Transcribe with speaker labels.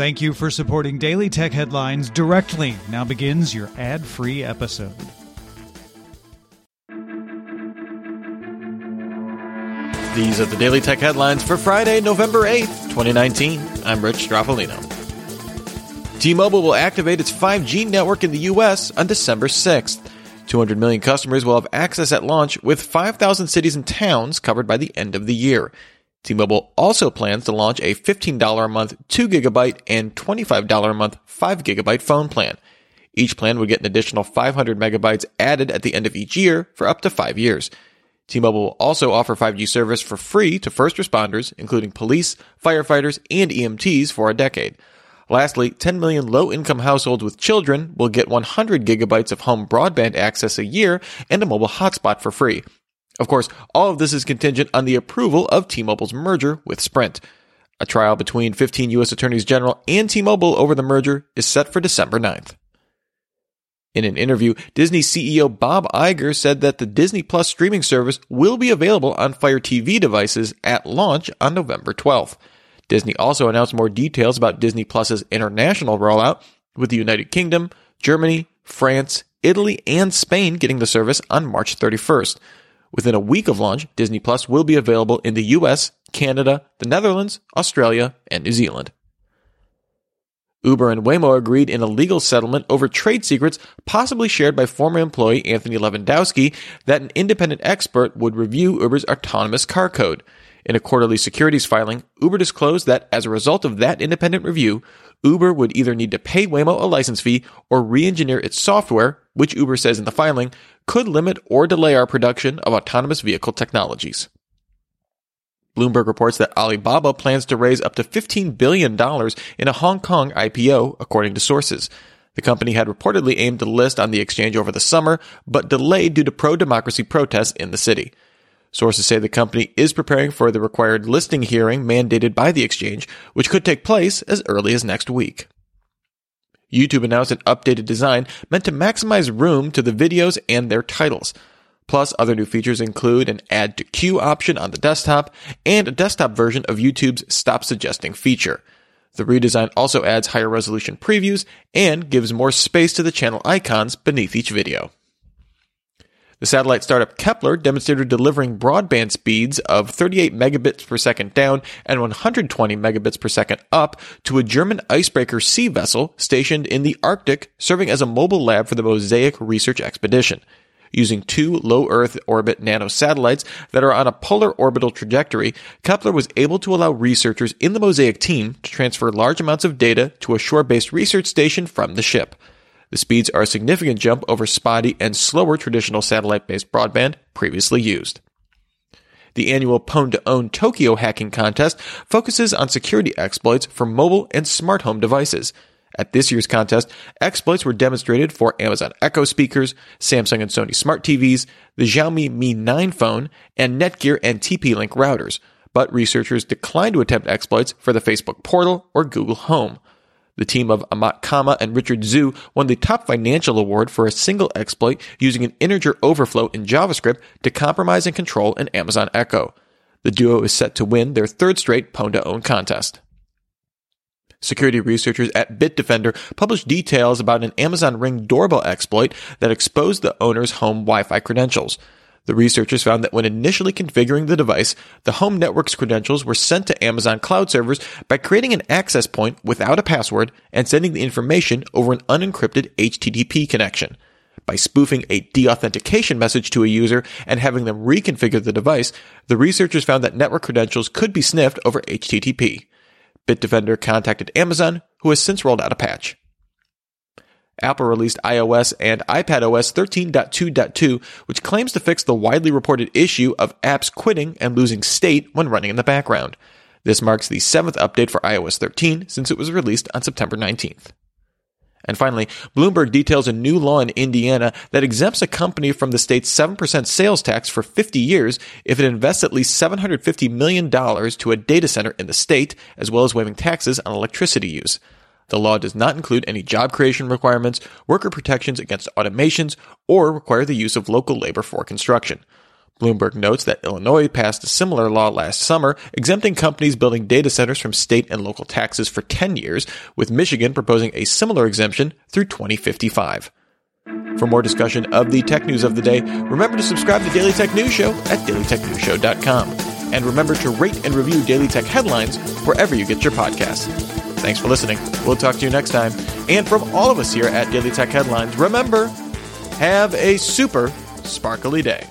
Speaker 1: Thank you for supporting Daily Tech Headlines directly. Now begins your ad free episode.
Speaker 2: These are the Daily Tech Headlines for Friday, November 8th, 2019. I'm Rich Stroffolino. T-Mobile will activate its 5G network in the U.S. on December 6th. 200 million customers will have access at launch, with 5,000 cities and towns covered by the end of the year. T-Mobile also plans to launch a $15 a month 2 gigabyte and $25 a month 5 gigabyte phone plan. Each plan would get an additional 500 megabytes added at the end of each year for up to five years. T-Mobile will also offer 5G service for free to first responders, including police, firefighters, and EMTs for a decade. Lastly, 10 million low-income households with children will get 100 gigabytes of home broadband access a year and a mobile hotspot for free. Of course, all of this is contingent on the approval of T-Mobile's merger with Sprint. A trial between 15 U.S. attorneys general and T-Mobile over the merger is set for December 9th. In an interview, Disney CEO Bob Iger said that the Disney Plus streaming service will be available on Fire TV devices at launch on November 12th. Disney also announced more details about Disney Plus's international rollout, with the United Kingdom, Germany, France, Italy, and Spain getting the service on March 31st. Within a week of launch, Disney Plus will be available in the US, Canada, the Netherlands, Australia, and New Zealand. Uber and Waymo agreed in a legal settlement over trade secrets possibly shared by former employee Anthony Levandowski that an independent expert would review Uber's autonomous car code. In a quarterly securities filing, Uber disclosed that as a result of that independent review, Uber would either need to pay Waymo a license fee or re-engineer its software, which Uber says in the filing could limit or delay our production of autonomous vehicle technologies. Bloomberg reports that Alibaba plans to raise up to $15 billion in a Hong Kong IPO, according to sources. The company had reportedly aimed to list on the exchange over the summer, but delayed due to pro democracy protests in the city. Sources say the company is preparing for the required listing hearing mandated by the exchange, which could take place as early as next week. YouTube announced an updated design meant to maximize room to the videos and their titles. Plus, other new features include an add to queue option on the desktop and a desktop version of YouTube's stop suggesting feature. The redesign also adds higher resolution previews and gives more space to the channel icons beneath each video. The satellite startup Kepler demonstrated delivering broadband speeds of 38 megabits per second down and 120 megabits per second up to a German icebreaker sea vessel stationed in the Arctic, serving as a mobile lab for the Mosaic research expedition using two low Earth orbit nanosatellites that are on a polar orbital trajectory, Kepler was able to allow researchers in the Mosaic team to transfer large amounts of data to a shore based research station from the ship. The speeds are a significant jump over spotty and slower traditional satellite based broadband previously used. The annual Pwn to Own Tokyo hacking contest focuses on security exploits for mobile and smart home devices. At this year's contest, exploits were demonstrated for Amazon Echo speakers, Samsung and Sony smart TVs, the Xiaomi Mi 9 phone, and Netgear and TP-Link routers. But researchers declined to attempt exploits for the Facebook portal or Google Home. The team of Amat Cama and Richard Zhu won the top financial award for a single exploit using an integer overflow in JavaScript to compromise and control an Amazon Echo. The duo is set to win their third straight Pwn to Own contest. Security researchers at Bitdefender published details about an Amazon Ring doorbell exploit that exposed the owner's home Wi-Fi credentials. The researchers found that when initially configuring the device, the home network's credentials were sent to Amazon cloud servers by creating an access point without a password and sending the information over an unencrypted HTTP connection. By spoofing a deauthentication message to a user and having them reconfigure the device, the researchers found that network credentials could be sniffed over HTTP. Bitdefender contacted Amazon, who has since rolled out a patch. Apple released iOS and iPadOS 13.2.2, which claims to fix the widely reported issue of apps quitting and losing state when running in the background. This marks the seventh update for iOS 13 since it was released on September 19th. And finally, Bloomberg details a new law in Indiana that exempts a company from the state's 7% sales tax for 50 years if it invests at least $750 million to a data center in the state, as well as waiving taxes on electricity use. The law does not include any job creation requirements, worker protections against automations, or require the use of local labor for construction. Bloomberg notes that Illinois passed a similar law last summer, exempting companies building data centers from state and local taxes for 10 years, with Michigan proposing a similar exemption through 2055. For more discussion of the tech news of the day, remember to subscribe to Daily Tech News Show at dailytechnewsshow.com. And remember to rate and review Daily Tech headlines wherever you get your podcasts. Thanks for listening. We'll talk to you next time. And from all of us here at Daily Tech Headlines, remember, have a super sparkly day.